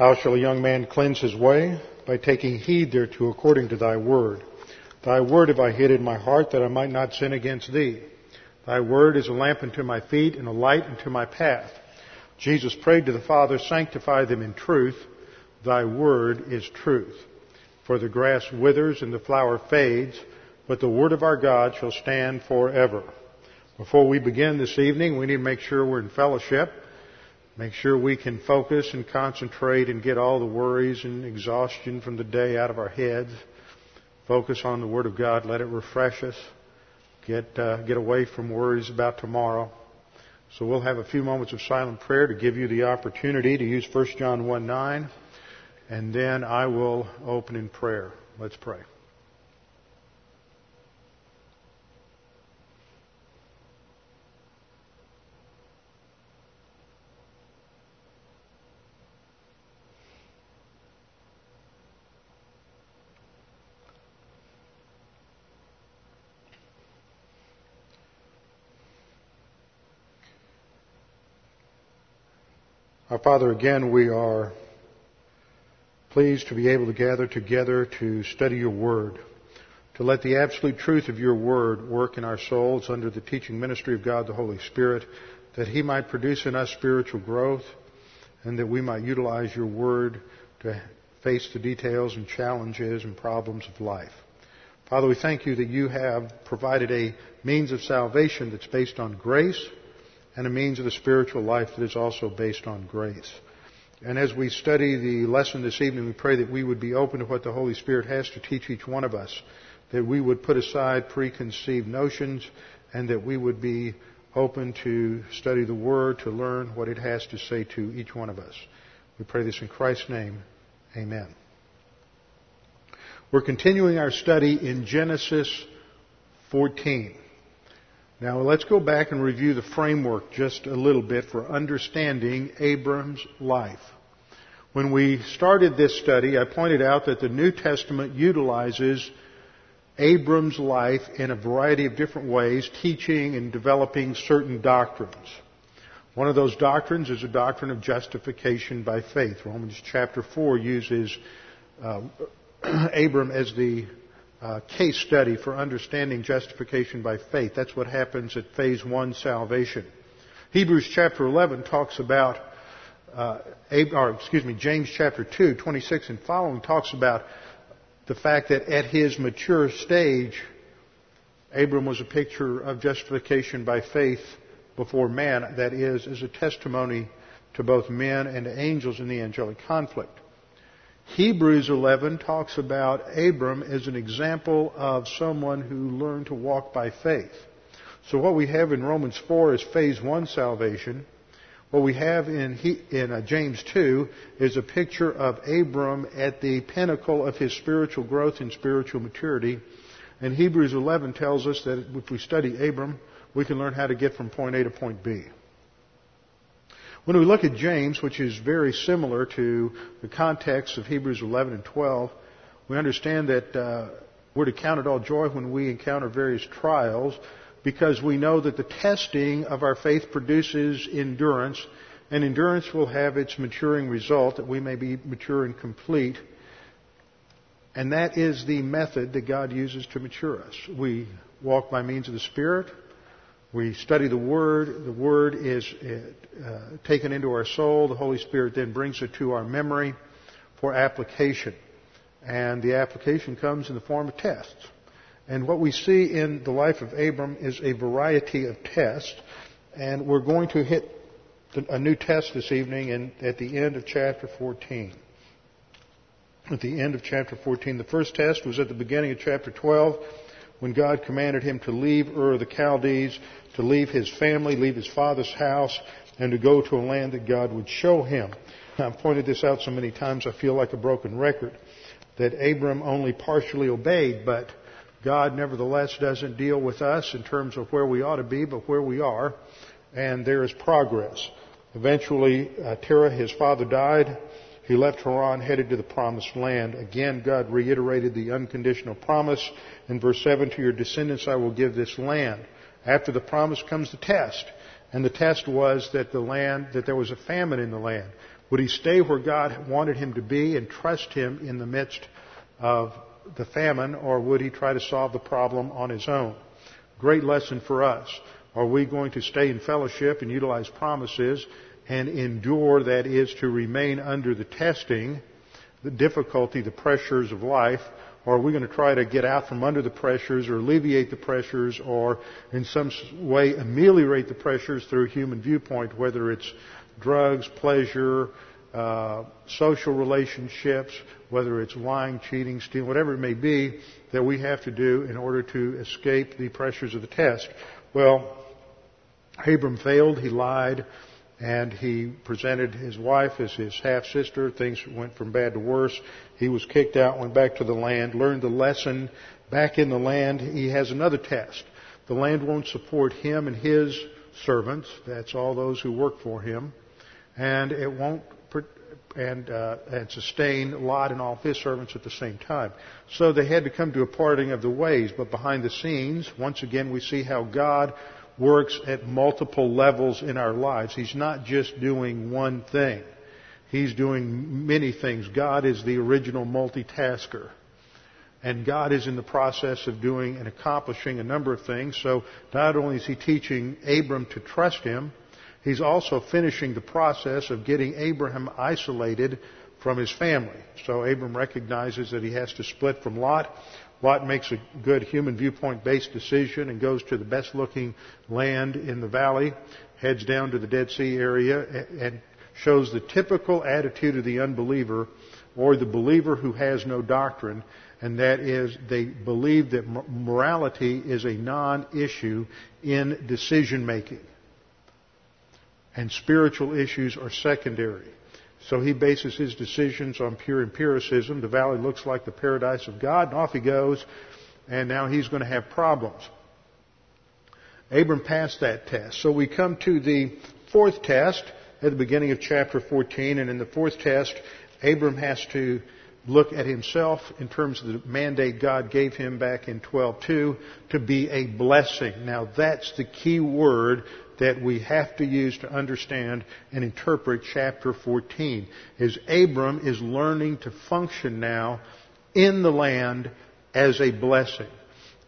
How shall a young man cleanse his way? By taking heed thereto according to thy word. Thy word have I hid in my heart that I might not sin against thee. Thy word is a lamp unto my feet and a light unto my path. Jesus prayed to the Father, sanctify them in truth. Thy word is truth. For the grass withers and the flower fades, but the word of our God shall stand forever. Before we begin this evening, we need to make sure we're in fellowship. Make sure we can focus and concentrate and get all the worries and exhaustion from the day out of our heads. Focus on the Word of God. Let it refresh us. Get, uh, get away from worries about tomorrow. So we'll have a few moments of silent prayer to give you the opportunity to use 1 John 1 9. And then I will open in prayer. Let's pray. Father, again, we are pleased to be able to gather together to study your word, to let the absolute truth of your word work in our souls under the teaching ministry of God the Holy Spirit, that he might produce in us spiritual growth, and that we might utilize your word to face the details and challenges and problems of life. Father, we thank you that you have provided a means of salvation that's based on grace and a means of a spiritual life that is also based on grace. And as we study the lesson this evening, we pray that we would be open to what the Holy Spirit has to teach each one of us, that we would put aside preconceived notions, and that we would be open to study the Word, to learn what it has to say to each one of us. We pray this in Christ's name. Amen. We're continuing our study in Genesis 14. Now let's go back and review the framework just a little bit for understanding Abram's life. When we started this study, I pointed out that the New Testament utilizes Abram's life in a variety of different ways, teaching and developing certain doctrines. One of those doctrines is a doctrine of justification by faith. Romans chapter 4 uses uh, Abram as the uh, case study for understanding justification by faith. That's what happens at phase one salvation. Hebrews chapter 11 talks about, uh, or excuse me, James chapter 2, 26 and following talks about the fact that at his mature stage, Abram was a picture of justification by faith before man, that is, as a testimony to both men and angels in the angelic conflict. Hebrews 11 talks about Abram as an example of someone who learned to walk by faith. So what we have in Romans 4 is phase 1 salvation. What we have in, in uh, James 2 is a picture of Abram at the pinnacle of his spiritual growth and spiritual maturity. And Hebrews 11 tells us that if we study Abram, we can learn how to get from point A to point B. When we look at James, which is very similar to the context of Hebrews 11 and 12, we understand that uh, we're to count it all joy when we encounter various trials because we know that the testing of our faith produces endurance, and endurance will have its maturing result that we may be mature and complete. And that is the method that God uses to mature us. We walk by means of the Spirit. We study the Word. The Word is uh, taken into our soul. The Holy Spirit then brings it to our memory for application. And the application comes in the form of tests. And what we see in the life of Abram is a variety of tests. And we're going to hit a new test this evening in, at the end of chapter 14. At the end of chapter 14. The first test was at the beginning of chapter 12 when God commanded him to leave Ur the Chaldees to leave his family, leave his father's house, and to go to a land that God would show him. I've pointed this out so many times I feel like a broken record that Abram only partially obeyed, but God nevertheless doesn't deal with us in terms of where we ought to be, but where we are, and there is progress. Eventually, uh, Terah, his father, died. He left Haran, headed to the promised land. Again, God reiterated the unconditional promise in verse 7 To your descendants I will give this land. After the promise comes the test. And the test was that the land, that there was a famine in the land. Would he stay where God wanted him to be and trust him in the midst of the famine, or would he try to solve the problem on his own? Great lesson for us. Are we going to stay in fellowship and utilize promises and endure, that is, to remain under the testing, the difficulty, the pressures of life, or are we going to try to get out from under the pressures or alleviate the pressures or in some way ameliorate the pressures through a human viewpoint, whether it's drugs, pleasure, uh, social relationships, whether it's lying, cheating, stealing, whatever it may be that we have to do in order to escape the pressures of the test. Well, Abram failed. He lied and he presented his wife as his half sister. Things went from bad to worse. He was kicked out, went back to the land, learned the lesson. Back in the land, he has another test. The land won't support him and his servants. That's all those who work for him. And it won't and, uh, and sustain Lot and all his servants at the same time. So they had to come to a parting of the ways. But behind the scenes, once again, we see how God works at multiple levels in our lives. He's not just doing one thing. He's doing many things. God is the original multitasker. And God is in the process of doing and accomplishing a number of things. So not only is He teaching Abram to trust Him, He's also finishing the process of getting Abraham isolated from his family. So Abram recognizes that he has to split from Lot. Lot makes a good human viewpoint based decision and goes to the best looking land in the valley, heads down to the Dead Sea area, and shows the typical attitude of the unbeliever or the believer who has no doctrine, and that is they believe that morality is a non issue in decision making. And spiritual issues are secondary. So he bases his decisions on pure empiricism. The valley looks like the paradise of God, and off he goes, and now he's going to have problems. Abram passed that test. So we come to the fourth test at the beginning of chapter 14, and in the fourth test, Abram has to look at himself in terms of the mandate God gave him back in 12.2 to be a blessing. Now that's the key word that we have to use to understand and interpret chapter 14 is Abram is learning to function now in the land as a blessing.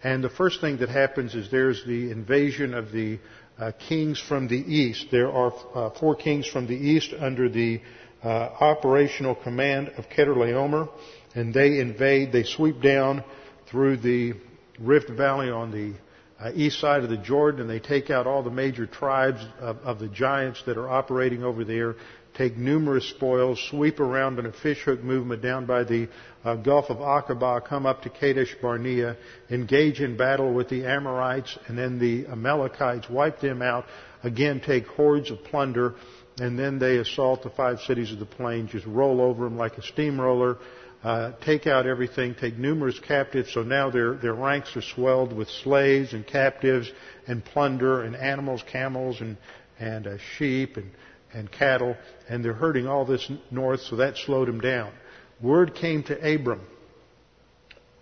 And the first thing that happens is there's the invasion of the uh, kings from the east. There are uh, four kings from the east under the uh, operational command of Chedorlaomer, and they invade, they sweep down through the Rift Valley on the uh, east side of the Jordan, and they take out all the major tribes of, of the giants that are operating over there, take numerous spoils, sweep around in a fishhook movement down by the uh, Gulf of Aqaba, come up to Kadesh Barnea, engage in battle with the Amorites, and then the Amalekites wipe them out, again take hordes of plunder, and then they assault the five cities of the plain, just roll over them like a steamroller, uh, take out everything, take numerous captives, so now their, their ranks are swelled with slaves and captives and plunder and animals, camels and, and uh, sheep and, and cattle, and they're herding all this north, so that slowed them down. Word came to Abram.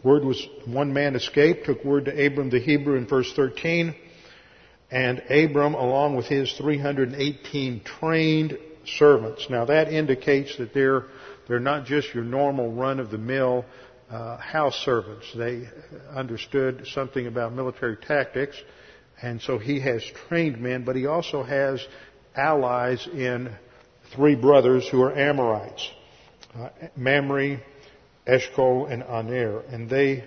Word was, one man escaped, took word to Abram the Hebrew in verse 13, and Abram, along with his 318 trained servants. Now that indicates that they're they're not just your normal run of the mill uh, house servants. They understood something about military tactics, and so he has trained men, but he also has allies in three brothers who are Amorites uh, Mamre, Eshcol, and Aner. And they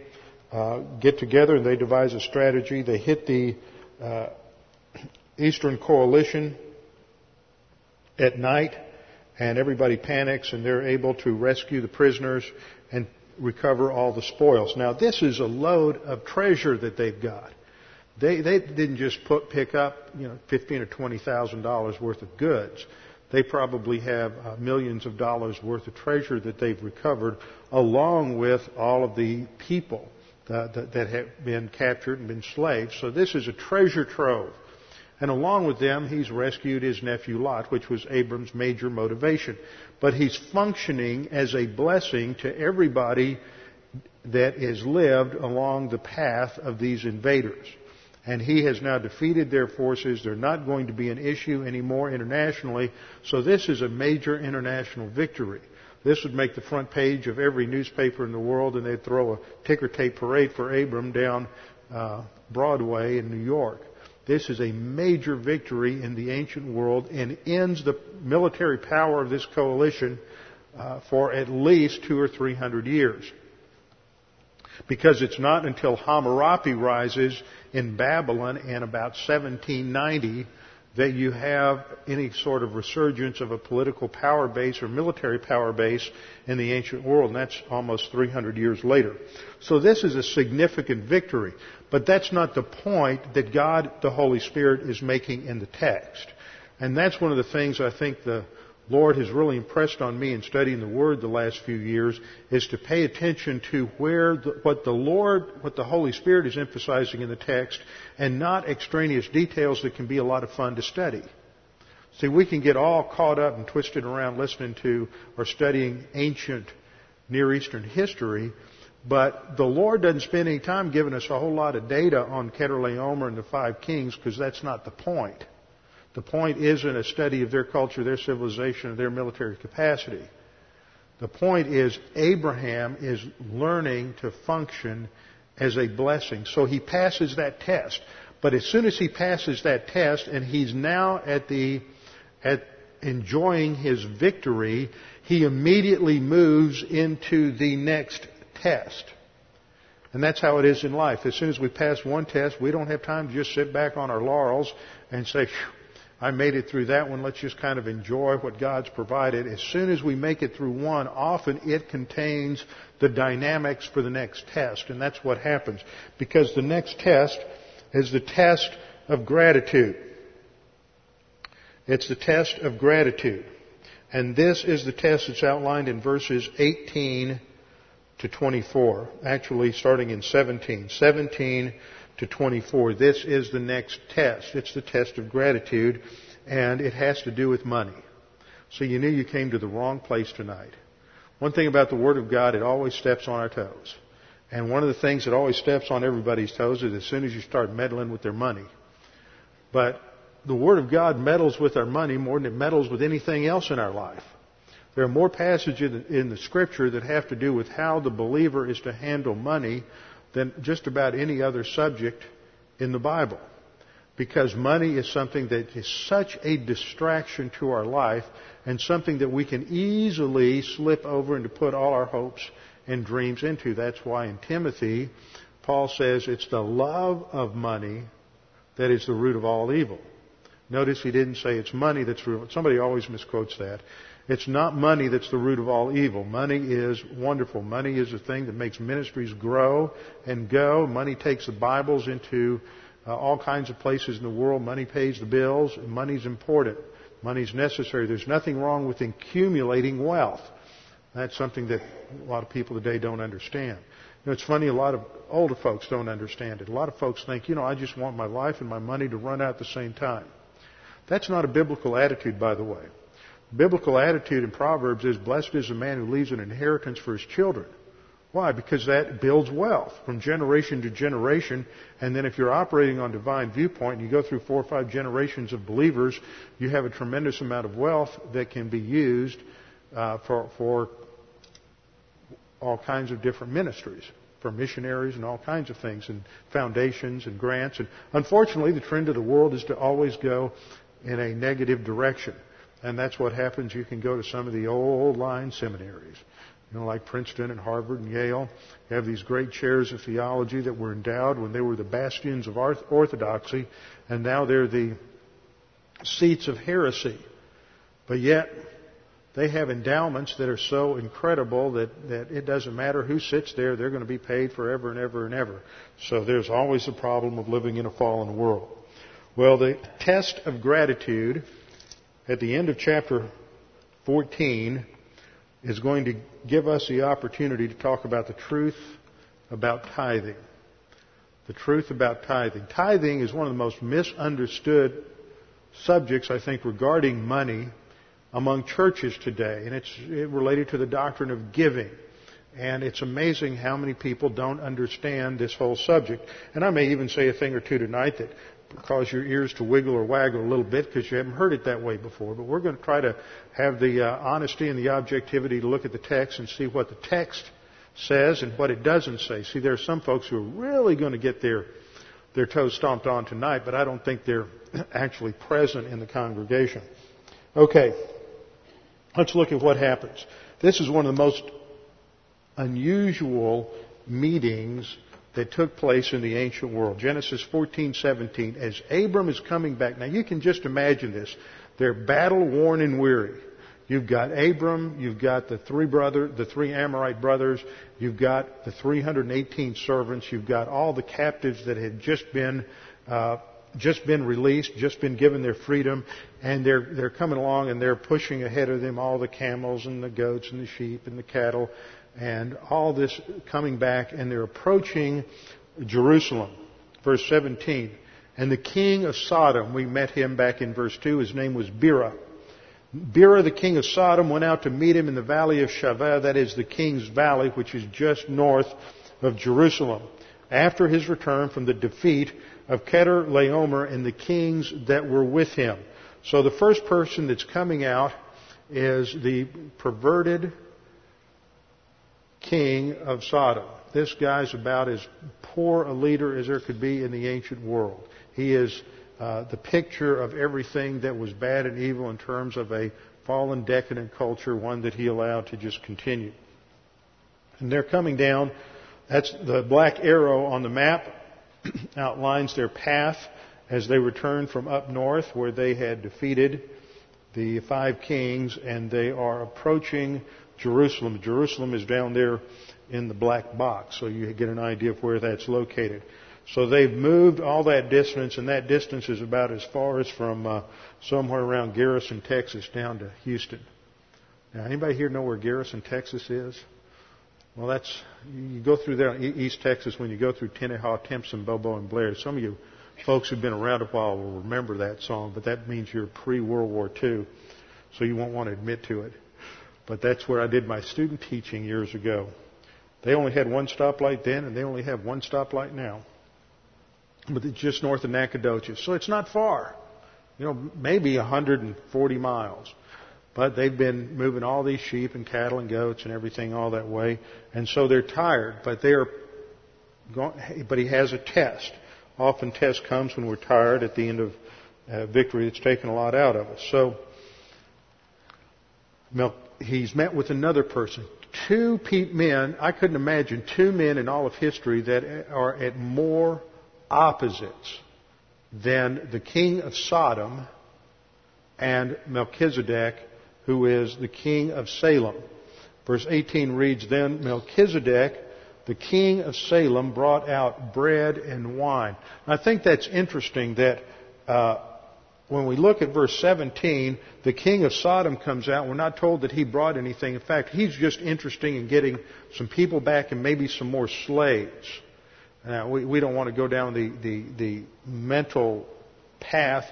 uh, get together and they devise a strategy. They hit the uh, Eastern Coalition at night and everybody panics and they're able to rescue the prisoners and recover all the spoils. Now this is a load of treasure that they've got. They, they didn't just put, pick up, you know, fifteen or twenty thousand dollars worth of goods. They probably have uh, millions of dollars worth of treasure that they've recovered, along with all of the people that, that, that have been captured and been slaves. So this is a treasure trove. And along with them, he's rescued his nephew Lot, which was Abram's major motivation. But he's functioning as a blessing to everybody that has lived along the path of these invaders. And he has now defeated their forces. They're not going to be an issue anymore internationally. So this is a major international victory. This would make the front page of every newspaper in the world, and they'd throw a ticker tape parade for Abram down uh, Broadway in New York. This is a major victory in the ancient world and ends the military power of this coalition uh, for at least two or three hundred years. Because it's not until Hammurabi rises in Babylon in about 1790 that you have any sort of resurgence of a political power base or military power base in the ancient world, and that's almost 300 years later. So this is a significant victory, but that's not the point that God, the Holy Spirit, is making in the text. And that's one of the things I think the Lord has really impressed on me in studying the Word the last few years is to pay attention to where the, what the Lord, what the Holy Spirit is emphasizing in the text and not extraneous details that can be a lot of fun to study. See, we can get all caught up and twisted around listening to or studying ancient Near Eastern history, but the Lord doesn't spend any time giving us a whole lot of data on Chedorlaomer and the five kings because that's not the point. The point isn't a study of their culture, their civilization, or their military capacity. The point is Abraham is learning to function as a blessing. So he passes that test. But as soon as he passes that test and he's now at the at enjoying his victory, he immediately moves into the next test. And that's how it is in life. As soon as we pass one test, we don't have time to just sit back on our laurels and say, I made it through that one. Let's just kind of enjoy what God's provided. As soon as we make it through one, often it contains the dynamics for the next test. And that's what happens. Because the next test is the test of gratitude. It's the test of gratitude. And this is the test that's outlined in verses 18 to 24. Actually, starting in 17. 17 to 24. This is the next test. It's the test of gratitude, and it has to do with money. So you knew you came to the wrong place tonight. One thing about the Word of God, it always steps on our toes. And one of the things that always steps on everybody's toes is as soon as you start meddling with their money. But the Word of God meddles with our money more than it meddles with anything else in our life. There are more passages in the Scripture that have to do with how the believer is to handle money than just about any other subject in the Bible. Because money is something that is such a distraction to our life and something that we can easily slip over and to put all our hopes and dreams into. That's why in Timothy, Paul says it's the love of money that is the root of all evil. Notice he didn't say it's money that's root. Somebody always misquotes that. It's not money that's the root of all evil. Money is wonderful. Money is a thing that makes ministries grow and go. Money takes the Bibles into uh, all kinds of places in the world. Money pays the bills. Money's important. Money's necessary. There's nothing wrong with accumulating wealth. That's something that a lot of people today don't understand. You know, it's funny, a lot of older folks don't understand it. A lot of folks think, you know, I just want my life and my money to run out at the same time. That's not a biblical attitude, by the way biblical attitude in Proverbs is blessed is the man who leaves an inheritance for his children. Why? Because that builds wealth from generation to generation. And then if you're operating on divine viewpoint and you go through four or five generations of believers, you have a tremendous amount of wealth that can be used uh, for, for all kinds of different ministries, for missionaries and all kinds of things, and foundations and grants. And unfortunately, the trend of the world is to always go in a negative direction. And that's what happens. You can go to some of the old line seminaries, you know, like Princeton and Harvard and Yale. You have these great chairs of theology that were endowed when they were the bastions of orthodoxy, and now they're the seats of heresy. But yet, they have endowments that are so incredible that, that it doesn't matter who sits there, they're going to be paid forever and ever and ever. So there's always the problem of living in a fallen world. Well, the test of gratitude at the end of chapter 14 is going to give us the opportunity to talk about the truth about tithing. The truth about tithing. Tithing is one of the most misunderstood subjects, I think, regarding money among churches today, and it's related to the doctrine of giving. And it's amazing how many people don't understand this whole subject. And I may even say a thing or two tonight that cause your ears to wiggle or waggle a little bit because you haven't heard it that way before. But we're going to try to have the uh, honesty and the objectivity to look at the text and see what the text says and what it doesn't say. See, there are some folks who are really going to get their their toes stomped on tonight, but I don't think they're actually present in the congregation. Okay, let's look at what happens. This is one of the most unusual meetings that took place in the ancient world. Genesis 14:17 as Abram is coming back. Now you can just imagine this. They're battle worn and weary. You've got Abram, you've got the three brother, the three Amorite brothers, you've got the 318 servants, you've got all the captives that had just been uh, just been released, just been given their freedom, and they're they're coming along and they're pushing ahead of them all the camels and the goats and the sheep and the cattle, and all this coming back, and they're approaching Jerusalem. Verse 17. And the king of Sodom, we met him back in verse 2, his name was Bera. Bera, the king of Sodom, went out to meet him in the valley of Shaveh, that is the king's valley, which is just north of Jerusalem, after his return from the defeat of Chedorlaomer and the kings that were with him. So the first person that's coming out is the perverted king of Sodom. This guy's about as poor a leader as there could be in the ancient world. He is uh, the picture of everything that was bad and evil in terms of a fallen, decadent culture, one that he allowed to just continue. And they're coming down. That's the black arrow on the map outlines their path as they return from up north where they had defeated the five kings and they are approaching Jerusalem. Jerusalem is down there in the black box, so you get an idea of where that's located. So they've moved all that distance, and that distance is about as far as from uh, somewhere around Garrison, Texas, down to Houston. Now, anybody here know where Garrison, Texas is? Well, that's you go through there, East Texas, when you go through Tenaha, Timpson, Bobo, and Blair. Some of you folks who've been around a while will remember that song, but that means you're pre-World War II, so you won't want to admit to it. But that's where I did my student teaching years ago. They only had one stoplight then, and they only have one stoplight now but it's just north of Nacogdoches. So it's not far. You know, maybe 140 miles. But they've been moving all these sheep and cattle and goats and everything all that way. And so they're tired, but they're going, but he has a test. Often test comes when we're tired at the end of uh, victory that's taken a lot out of us. So, he's met with another person. Two men, I couldn't imagine two men in all of history that are at more opposites than the king of Sodom and Melchizedek, who is the king of Salem. Verse 18 reads, Then Melchizedek, the king of Salem, brought out bread and wine. I think that's interesting that uh, when we look at verse 17, the king of Sodom comes out. We're not told that he brought anything. In fact, he's just interested in getting some people back and maybe some more slaves. Now, we, we don't want to go down the, the, the mental path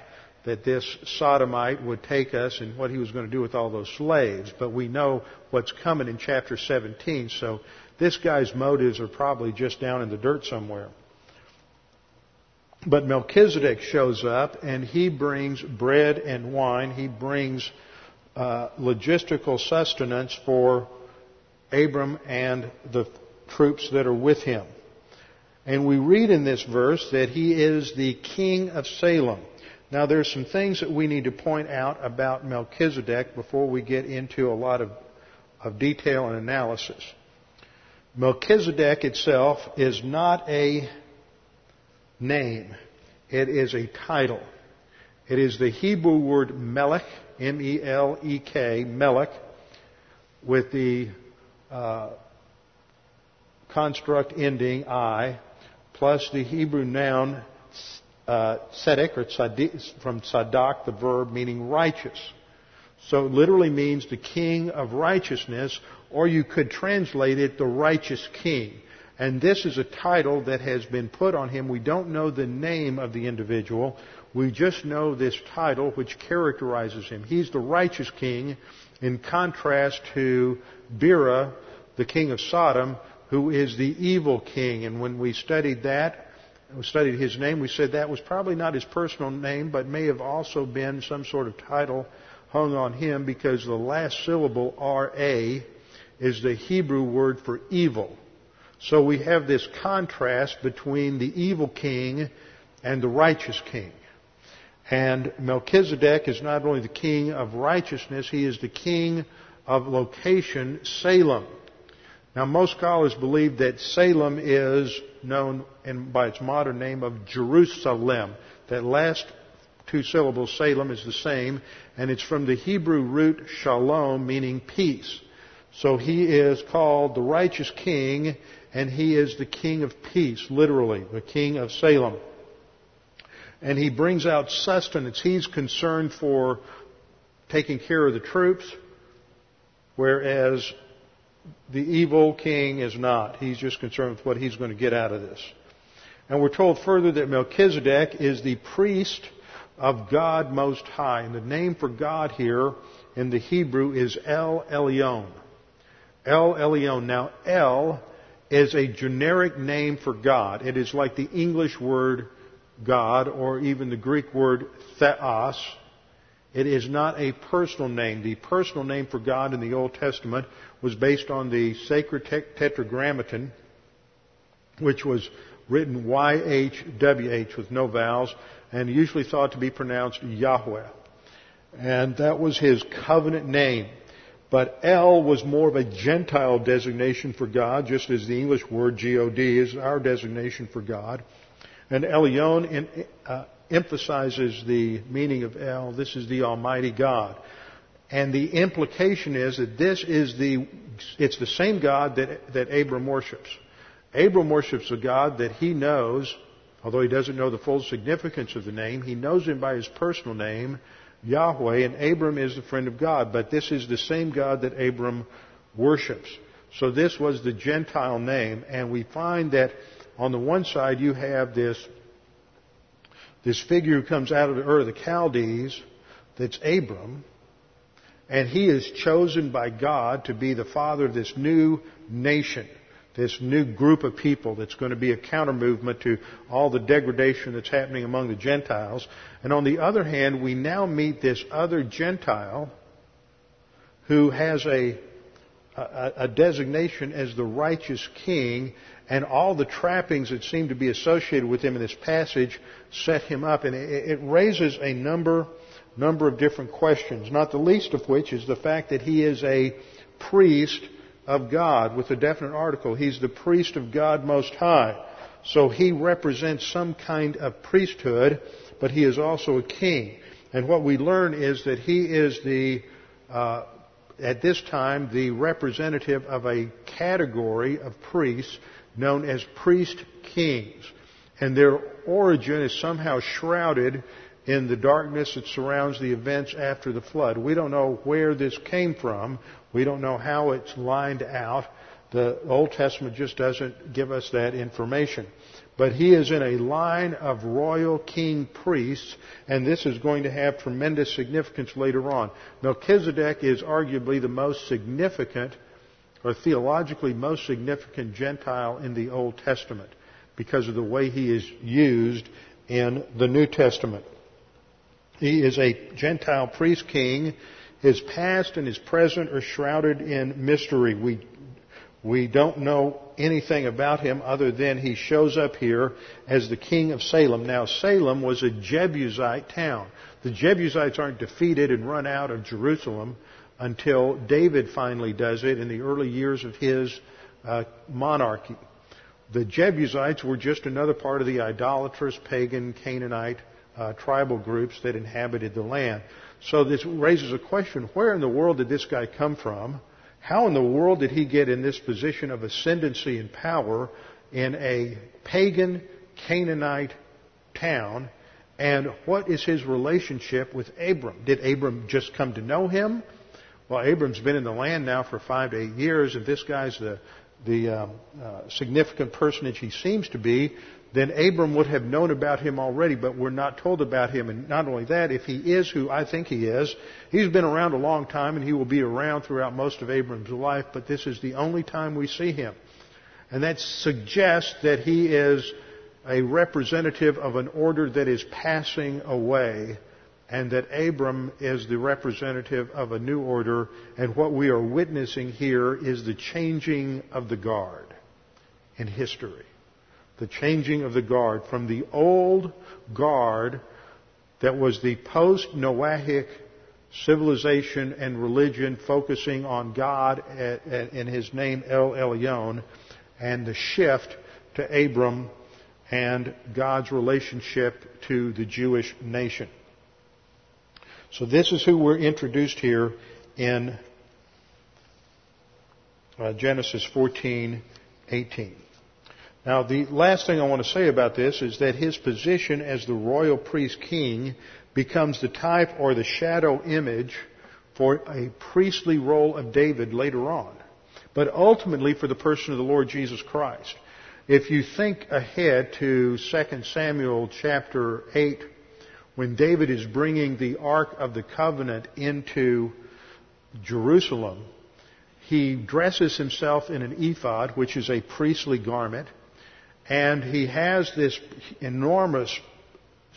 that this sodomite would take us and what he was going to do with all those slaves, but we know what's coming in chapter 17, so this guy's motives are probably just down in the dirt somewhere. But Melchizedek shows up and he brings bread and wine. He brings uh, logistical sustenance for Abram and the troops that are with him. And we read in this verse that he is the king of Salem. Now, there's some things that we need to point out about Melchizedek before we get into a lot of, of detail and analysis. Melchizedek itself is not a name. It is a title. It is the Hebrew word melech, M-E-L-E-K, melech, with the uh, construct ending I, plus the Hebrew noun uh, tzedek, or from tzadak, the verb meaning righteous. So it literally means the king of righteousness, or you could translate it the righteous king. And this is a title that has been put on him. We don't know the name of the individual. We just know this title which characterizes him. He's the righteous king in contrast to Bera, the king of Sodom, who is the evil king. And when we studied that, we studied his name, we said that was probably not his personal name, but may have also been some sort of title hung on him because the last syllable, R-A, is the Hebrew word for evil. So we have this contrast between the evil king and the righteous king. And Melchizedek is not only the king of righteousness, he is the king of location, Salem. Now, most scholars believe that Salem is known in, by its modern name of Jerusalem. That last two syllables, Salem, is the same, and it's from the Hebrew root shalom, meaning peace. So he is called the righteous king, and he is the king of peace, literally, the king of Salem. And he brings out sustenance. He's concerned for taking care of the troops, whereas the evil king is not. He's just concerned with what he's going to get out of this. And we're told further that Melchizedek is the priest of God Most High. And the name for God here in the Hebrew is El Elyon. El Elyon. Now, El is a generic name for God. It is like the English word God or even the Greek word theos. It is not a personal name. The personal name for God in the Old Testament was based on the sacred tetragrammaton, which was written YHWH with no vowels and usually thought to be pronounced Yahweh. And that was his covenant name. But El was more of a Gentile designation for God, just as the English word G-O-D is our designation for God. And Elyon uh, emphasizes the meaning of El. This is the Almighty God. And the implication is that this is the, it's the same God that, that Abram worships. Abram worships a God that he knows, although he doesn't know the full significance of the name, he knows him by his personal name, Yahweh, and Abram is the friend of God. But this is the same God that Abram worships. So this was the Gentile name, and we find that on the one side you have this, this figure who comes out of the earth, the Chaldees, that's Abram, and he is chosen by God to be the father of this new nation, this new group of people that's going to be a counter movement to all the degradation that's happening among the Gentiles. And on the other hand, we now meet this other Gentile who has a, a, a designation as the righteous king and all the trappings that seem to be associated with him in this passage set him up. And it, it raises a number number of different questions, not the least of which is the fact that he is a priest of God with a definite article. He's the priest of God Most High. So he represents some kind of priesthood, but he is also a king. And what we learn is that he is the, uh, at this time, the representative of a category of priests known as priest kings. And their origin is somehow shrouded in the darkness that surrounds the events after the flood. We don't know where this came from. We don't know how it's lined out. The Old Testament just doesn't give us that information. But he is in a line of royal king priests, and this is going to have tremendous significance later on. Melchizedek is arguably the most significant, or theologically most significant Gentile in the Old Testament because of the way he is used in the New Testament. He is a Gentile priest king. His past and his present are shrouded in mystery. We, we don't know anything about him other than he shows up here as the king of Salem. Now, Salem was a Jebusite town. The Jebusites aren't defeated and run out of Jerusalem until David finally does it in the early years of his uh, monarchy. The Jebusites were just another part of the idolatrous pagan Canaanite uh, tribal groups that inhabited the land. So this raises a question, where in the world did this guy come from? How in the world did he get in this position of ascendancy and power in a pagan Canaanite town? And what is his relationship with Abram? Did Abram just come to know him? Well, Abram's been in the land now for five to eight years, and this guy's the, the um, uh, significant personage he seems to be, then Abram would have known about him already, but we're not told about him. And not only that, if he is who I think he is, he's been around a long time and he will be around throughout most of Abram's life, but this is the only time we see him. And that suggests that he is a representative of an order that is passing away and that Abram is the representative of a new order, and what we are witnessing here is the changing of the guard in history the changing of the guard from the old guard that was the post Noahic civilization and religion focusing on God in his name El Elyon and the shift to Abram and God's relationship to the Jewish nation. So this is who we're introduced here in uh, Genesis 14, 18. Now, the last thing I want to say about this is that his position as the royal priest king becomes the type or the shadow image for a priestly role of David later on, but ultimately for the person of the Lord Jesus Christ. If you think ahead to 2 Samuel chapter 8, when David is bringing the Ark of the Covenant into Jerusalem, he dresses himself in an ephod, which is a priestly garment. And he has this enormous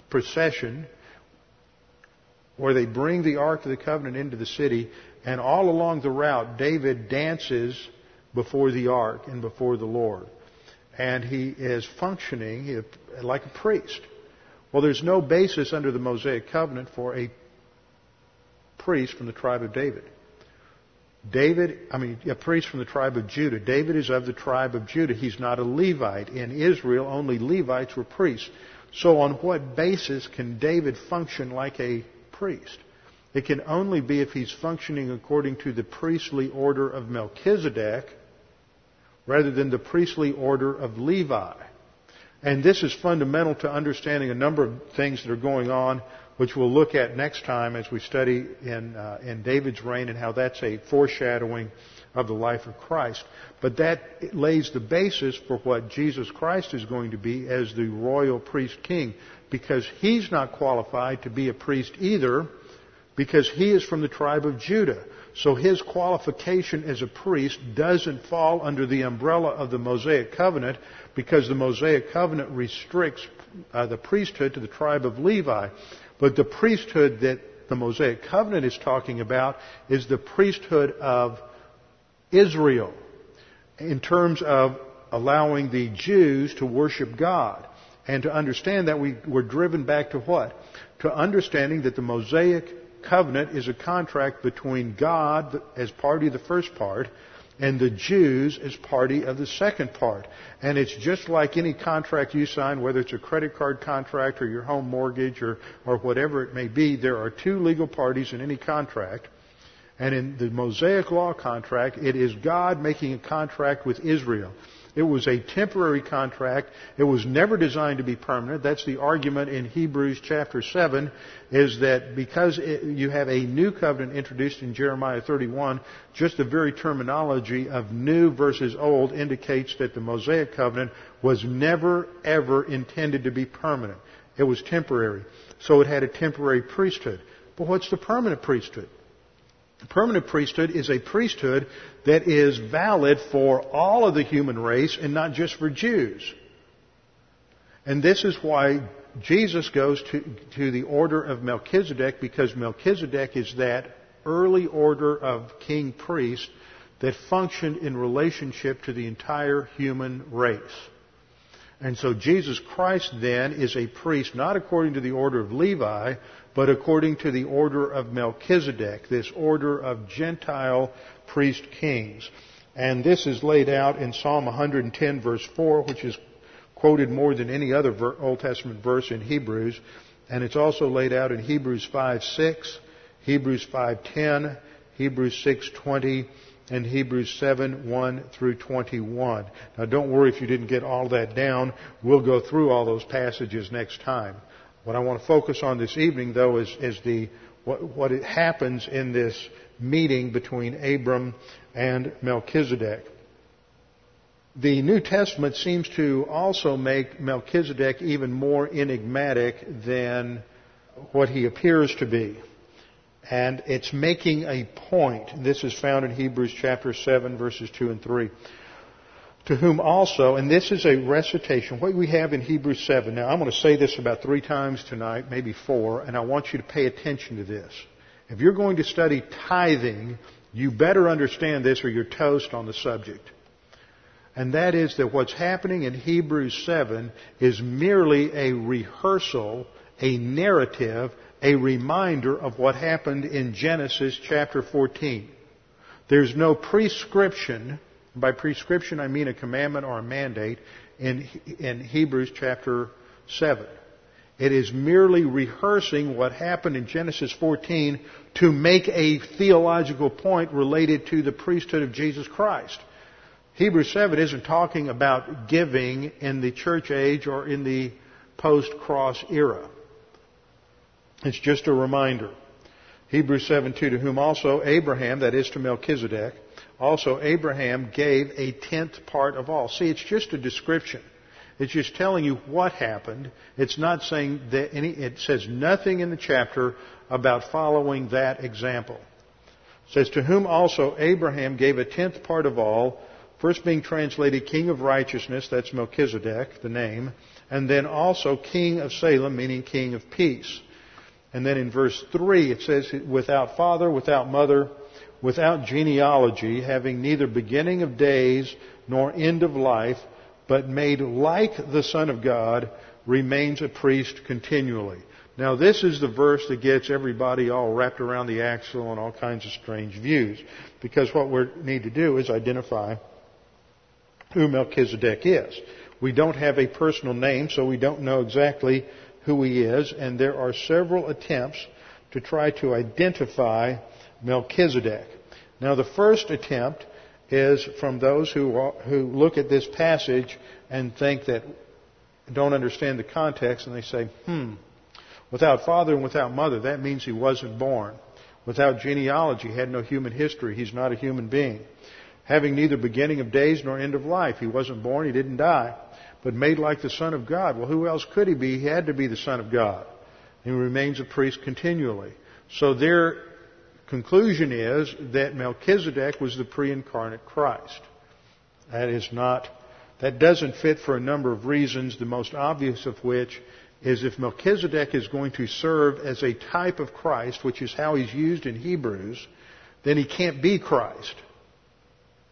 procession where they bring the Ark of the Covenant into the city, and all along the route, David dances before the Ark and before the Lord. And he is functioning like a priest. Well, there's no basis under the Mosaic Covenant for a priest from the tribe of David. David, I mean, a priest from the tribe of Judah. David is of the tribe of Judah. He's not a Levite. In Israel, only Levites were priests. So on what basis can David function like a priest? It can only be if he's functioning according to the priestly order of Melchizedek rather than the priestly order of Levi. And this is fundamental to understanding a number of things that are going on which we'll look at next time as we study in, uh, in David's reign and how that's a foreshadowing of the life of Christ. But that lays the basis for what Jesus Christ is going to be as the royal priest king, because he's not qualified to be a priest either, because he is from the tribe of Judah. So his qualification as a priest doesn't fall under the umbrella of the Mosaic covenant, because the Mosaic covenant restricts uh, the priesthood to the tribe of Levi. But the priesthood that the Mosaic covenant is talking about is the priesthood of Israel in terms of allowing the Jews to worship God. And to understand that we were driven back to what? To understanding that the Mosaic covenant is a contract between God as party of the first part and the Jews is party of the second part. And it's just like any contract you sign, whether it's a credit card contract or your home mortgage or, or whatever it may be, there are two legal parties in any contract. And in the Mosaic law contract, it is God making a contract with Israel. It was a temporary contract. It was never designed to be permanent. That's the argument in Hebrews chapter 7 is that because it, you have a new covenant introduced in Jeremiah 31, just the very terminology of new versus old indicates that the Mosaic covenant was never ever intended to be permanent. It was temporary. So it had a temporary priesthood. But what's the permanent priesthood? The permanent priesthood is a priesthood that is valid for all of the human race and not just for Jews. And this is why Jesus goes to, to the order of Melchizedek because Melchizedek is that early order of king priest that functioned in relationship to the entire human race. And so Jesus Christ then is a priest not according to the order of Levi, but according to the order of Melchizedek, this order of Gentile priest kings. And this is laid out in Psalm 110 verse 4, which is quoted more than any other Old Testament verse in Hebrews. And it's also laid out in Hebrews 5 6, Hebrews 5:10, Hebrews 6:20, and Hebrews 7 1 through 21. Now don't worry if you didn't get all that down. We'll go through all those passages next time. What I want to focus on this evening, though, is, is the what, what happens in this meeting between Abram and Melchizedek. The New Testament seems to also make Melchizedek even more enigmatic than what he appears to be. And it's making a point. This is found in Hebrews chapter 7 verses 2 and 3. To whom also, and this is a recitation, what we have in Hebrews 7. Now I'm going to say this about three times tonight, maybe four, and I want you to pay attention to this. If you're going to study tithing, you better understand this or you're toast on the subject. And that is that what's happening in Hebrews 7 is merely a rehearsal, a narrative, a reminder of what happened in Genesis chapter 14. There's no prescription, by prescription I mean a commandment or a mandate, in, in Hebrews chapter 7. It is merely rehearsing what happened in Genesis 14 to make a theological point related to the priesthood of Jesus Christ. Hebrews 7 isn't talking about giving in the church age or in the post-cross era. It's just a reminder. Hebrews 7 2, to whom also Abraham, that is to Melchizedek, also Abraham gave a tenth part of all. See, it's just a description. It's just telling you what happened. It's not saying that any, it says nothing in the chapter about following that example. It says, to whom also Abraham gave a tenth part of all, first being translated King of Righteousness, that's Melchizedek, the name, and then also King of Salem, meaning King of Peace. And then in verse 3 it says, without father, without mother, without genealogy, having neither beginning of days nor end of life, but made like the Son of God, remains a priest continually. Now this is the verse that gets everybody all wrapped around the axle and all kinds of strange views. Because what we need to do is identify who Melchizedek is. We don't have a personal name, so we don't know exactly who he is, and there are several attempts to try to identify Melchizedek. Now the first attempt is from those who, who look at this passage and think that don't understand the context and they say, hmm, without father and without mother, that means he wasn't born. Without genealogy, had no human history. He's not a human being. Having neither beginning of days nor end of life. He wasn't born, he didn't die, but made like the Son of God. Well, who else could he be? He had to be the Son of God. He remains a priest continually. So their conclusion is that Melchizedek was the pre-incarnate Christ. That is not, that doesn't fit for a number of reasons, the most obvious of which is if Melchizedek is going to serve as a type of Christ, which is how he's used in Hebrews, then he can't be Christ.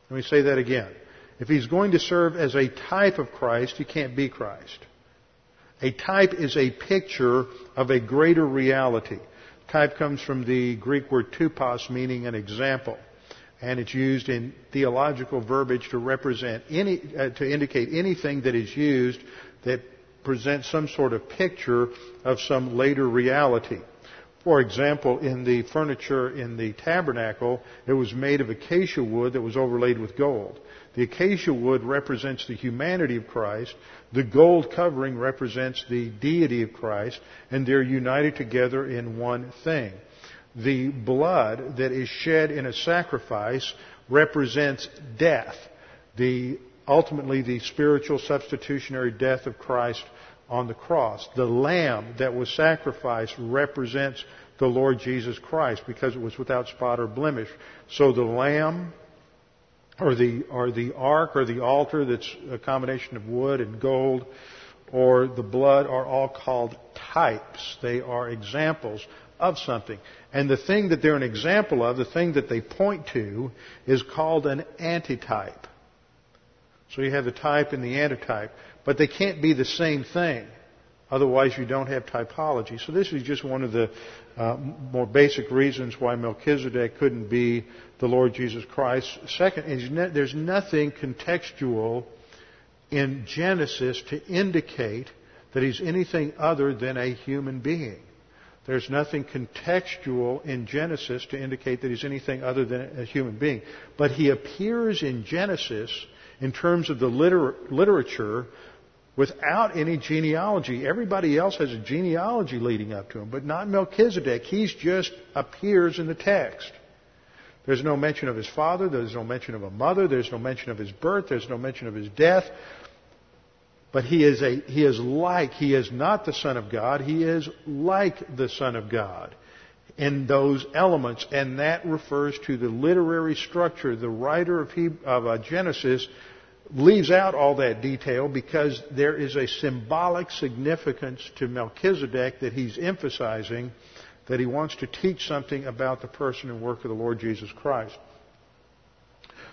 Let me say that again. If he's going to serve as a type of Christ, he can't be Christ. A type is a picture of a greater reality. Type comes from the Greek word tupos, meaning an example. And it's used in theological verbiage to represent any, uh, to indicate anything that is used that presents some sort of picture of some later reality. For example, in the furniture in the tabernacle, it was made of acacia wood that was overlaid with gold. The acacia wood represents the humanity of Christ. The gold covering represents the deity of Christ, and they're united together in one thing. The blood that is shed in a sacrifice represents death. The, ultimately the spiritual substitutionary death of Christ on the cross. The lamb that was sacrificed represents the Lord Jesus Christ because it was without spot or blemish. So the lamb or the, or the ark or the altar that's a combination of wood and gold or the blood are all called types. They are examples of something. And the thing that they're an example of, the thing that they point to, is called an antitype. So you have the type and the antitype. But they can't be the same thing. Otherwise, you don't have typology. So this is just one of the uh, more basic reasons why Melchizedek couldn't be the Lord Jesus Christ. Second, there's nothing contextual in Genesis to indicate that he's anything other than a human being. There's nothing contextual in Genesis to indicate that he's anything other than a human being. But he appears in Genesis in terms of the liter- literature without any genealogy. Everybody else has a genealogy leading up to him, but not Melchizedek. He's just appears in the text. There's no mention of his father. There's no mention of a mother. There's no mention of his birth. There's no mention of his death. But he is a, he is like, he is not the Son of God. He is like the Son of God in those elements. And that refers to the literary structure. The writer of, he, of uh, Genesis leaves out all that detail because there is a symbolic significance to Melchizedek that he's emphasizing that he wants to teach something about the person and work of the Lord Jesus Christ.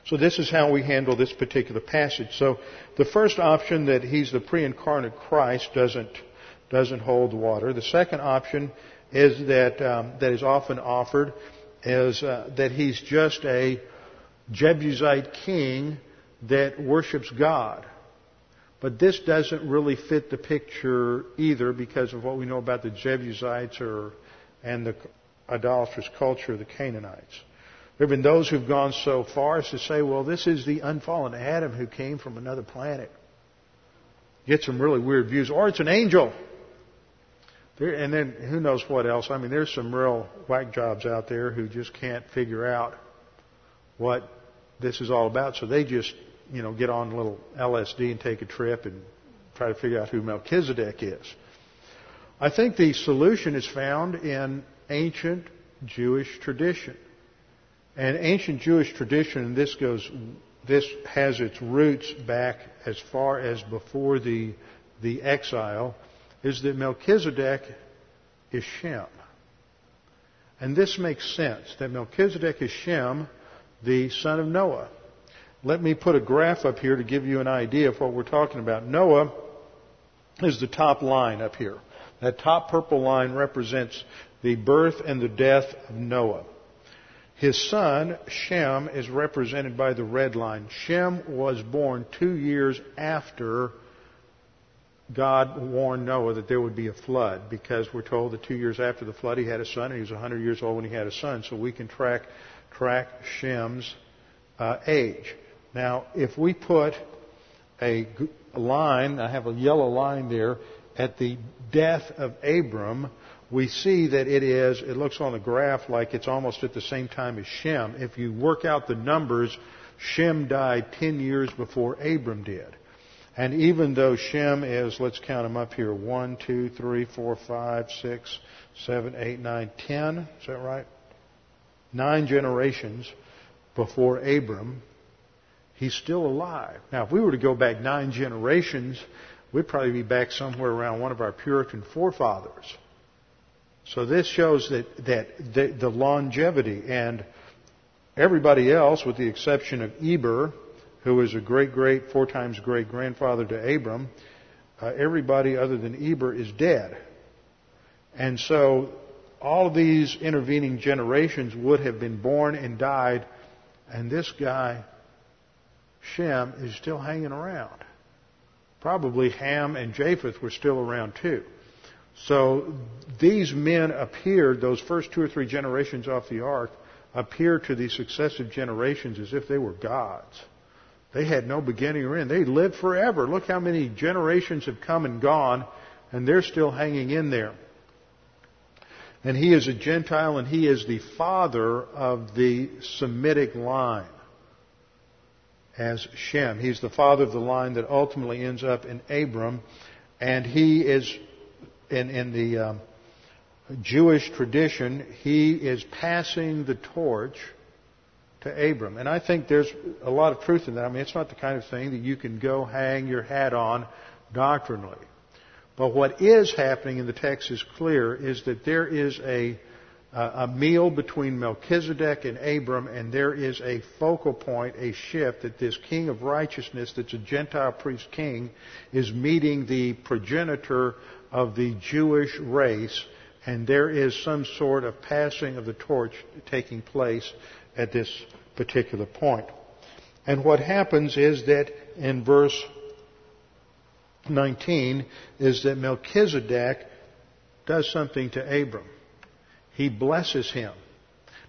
So this is how we handle this particular passage. So the first option that he's the pre-incarnate Christ doesn't doesn't hold water. The second option is that um, that is often offered is uh, that he's just a Jebusite king that worships God. But this doesn't really fit the picture either because of what we know about the Jebusites or and the idolatrous culture of the Canaanites. There have been those who've gone so far as to say, well, this is the unfallen Adam who came from another planet. Get some really weird views. Or it's an angel. There, and then who knows what else. I mean, there's some real whack jobs out there who just can't figure out what this is all about. So they just, you know, get on a little LSD and take a trip and try to figure out who Melchizedek is. I think the solution is found in ancient Jewish tradition. And ancient Jewish tradition, and this goes, this has its roots back as far as before the, the exile, is that Melchizedek is Shem. And this makes sense, that Melchizedek is Shem, the son of Noah. Let me put a graph up here to give you an idea of what we're talking about. Noah is the top line up here. That top purple line represents the birth and the death of Noah. His son, Shem, is represented by the red line. Shem was born two years after God warned Noah that there would be a flood because we're told that two years after the flood he had a son and he was 100 years old when he had a son. So we can track, track Shem's uh, age. Now, if we put a line, I have a yellow line there, at the death of Abram, we see that it is, it looks on the graph like it's almost at the same time as Shem. If you work out the numbers, Shem died 10 years before Abram did. And even though Shem is, let's count them up here, 1, 2, 3, 4, 5, 6, 7, 8, 9, 10, is that right? Nine generations before Abram, he's still alive. Now, if we were to go back nine generations, we'd probably be back somewhere around one of our Puritan forefathers. So this shows that, that the, the longevity and everybody else, with the exception of Eber, who was a great, great, four times great grandfather to Abram, uh, everybody other than Eber is dead. And so all of these intervening generations would have been born and died, and this guy, Shem, is still hanging around probably Ham and Japheth were still around too. So these men appeared, those first two or three generations off the ark, appeared to these successive generations as if they were gods. They had no beginning or end. They lived forever. Look how many generations have come and gone, and they're still hanging in there. And he is a Gentile, and he is the father of the Semitic line as Shem. He's the father of the line that ultimately ends up in Abram, and he is in, in the um, Jewish tradition, he is passing the torch to Abram. And I think there's a lot of truth in that. I mean, it's not the kind of thing that you can go hang your hat on doctrinally. But what is happening in the text is clear is that there is a a meal between Melchizedek and Abram, and there is a focal point, a shift that this king of righteousness, that's a Gentile priest king, is meeting the progenitor of the Jewish race, and there is some sort of passing of the torch taking place at this particular point. And what happens is that in verse 19 is that Melchizedek does something to Abram. He blesses him.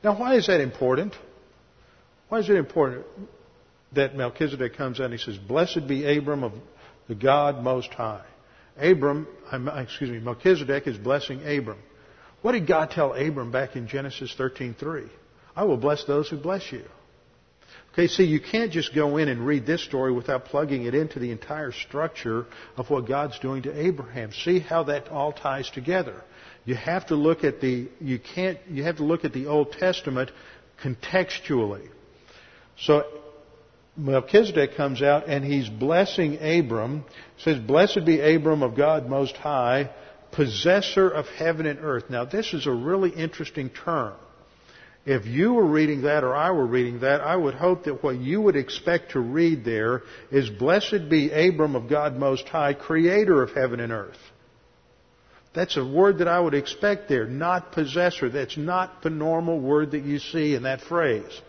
Now, why is that important? Why is it important that Melchizedek comes out and he says, Blessed be Abram of the God Most High? Abram, uh, excuse me, Melchizedek is blessing Abram. What did God tell Abram back in Genesis 13:3? I will bless those who bless you. Okay, see, you can't just go in and read this story without plugging it into the entire structure of what God's doing to Abraham. See how that all ties together. You have to look at the you can't you have to look at the Old Testament contextually. So Melchizedek comes out and he's blessing Abram. says, Blessed be Abram of God Most High, possessor of heaven and earth. Now this is a really interesting term. If you were reading that or I were reading that, I would hope that what you would expect to read there is Blessed be Abram of God Most High, creator of heaven and earth. That's a word that I would expect there, not possessor. That's not the normal word that you see in that phrase.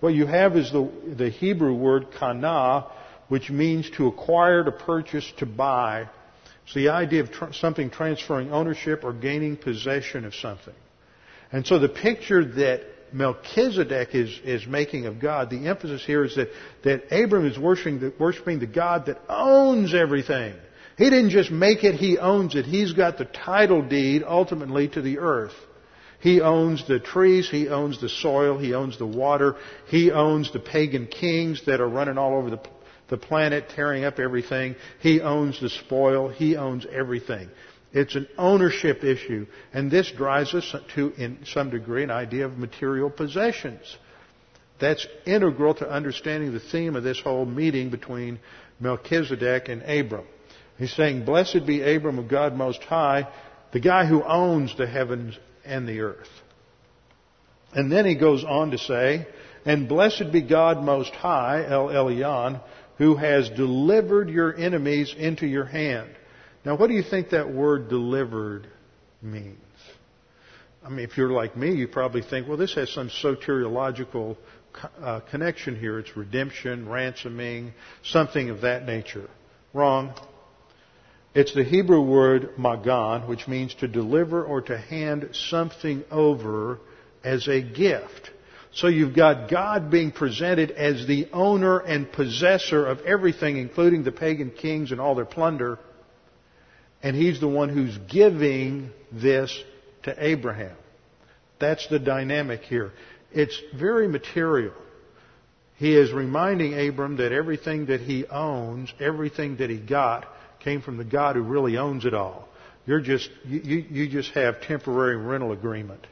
What you have is the, the Hebrew word kana, which means to acquire, to purchase, to buy. It's the idea of tr- something transferring ownership or gaining possession of something. And so the picture that Melchizedek is, is making of God, the emphasis here is that, that Abram is worshiping the, worshiping the God that owns everything. He didn't just make it, he owns it. He's got the title deed ultimately to the earth. He owns the trees, he owns the soil, he owns the water, he owns the pagan kings that are running all over the, the planet, tearing up everything. He owns the spoil, he owns everything. It's an ownership issue. And this drives us to, in some degree, an idea of material possessions. That's integral to understanding the theme of this whole meeting between Melchizedek and Abram. He's saying, Blessed be Abram of God Most High, the guy who owns the heavens and the earth. And then he goes on to say, And blessed be God Most High, El Elyon, who has delivered your enemies into your hand. Now, what do you think that word delivered means? I mean, if you're like me, you probably think, well, this has some soteriological uh, connection here. It's redemption, ransoming, something of that nature. Wrong. It's the Hebrew word magan, which means to deliver or to hand something over as a gift. So you've got God being presented as the owner and possessor of everything, including the pagan kings and all their plunder and he's the one who's giving this to Abraham. That's the dynamic here. It's very material. He is reminding Abram that everything that he owns, everything that he got, came from the God who really owns it all. You're just, you, you just have temporary rental agreement.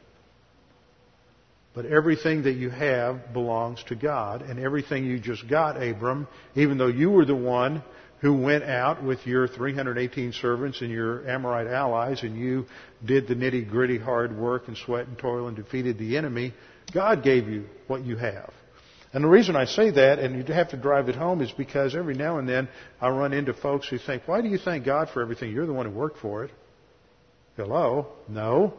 But everything that you have belongs to God, and everything you just got, Abram, even though you were the one who went out with your 318 servants and your Amorite allies, and you did the nitty gritty hard work and sweat and toil and defeated the enemy, God gave you what you have. And the reason I say that, and you have to drive it home, is because every now and then I run into folks who think, why do you thank God for everything? You're the one who worked for it. Hello? No.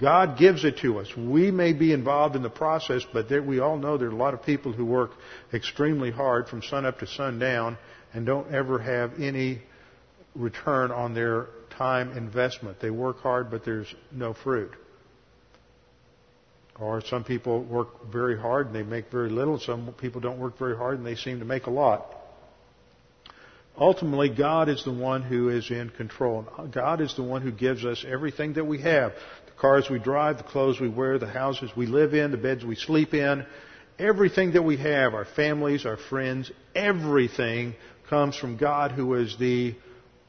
God gives it to us. We may be involved in the process, but there, we all know there are a lot of people who work extremely hard from sun up to sundown and don't ever have any return on their time investment. They work hard, but there's no fruit. Or some people work very hard and they make very little. Some people don't work very hard and they seem to make a lot. Ultimately, God is the one who is in control. God is the one who gives us everything that we have. The cars we drive, the clothes we wear, the houses we live in, the beds we sleep in. Everything that we have, our families, our friends, everything comes from God who is the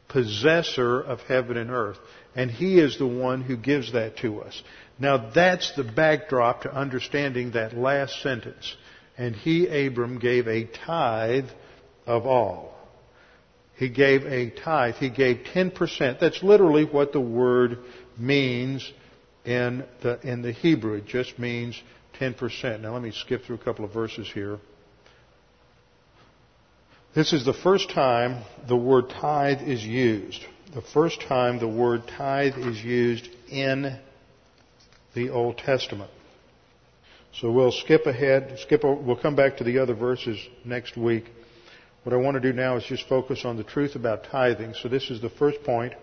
possessor of heaven and earth. And He is the one who gives that to us. Now that's the backdrop to understanding that last sentence. And he, Abram, gave a tithe of all. He gave a tithe. He gave 10%. That's literally what the word means in the, in the Hebrew. It just means 10%. Now let me skip through a couple of verses here. This is the first time the word tithe is used. The first time the word tithe is used in the Old Testament. So we'll skip ahead, skip, we'll come back to the other verses next week. What I want to do now is just focus on the truth about tithing. So this is the first point.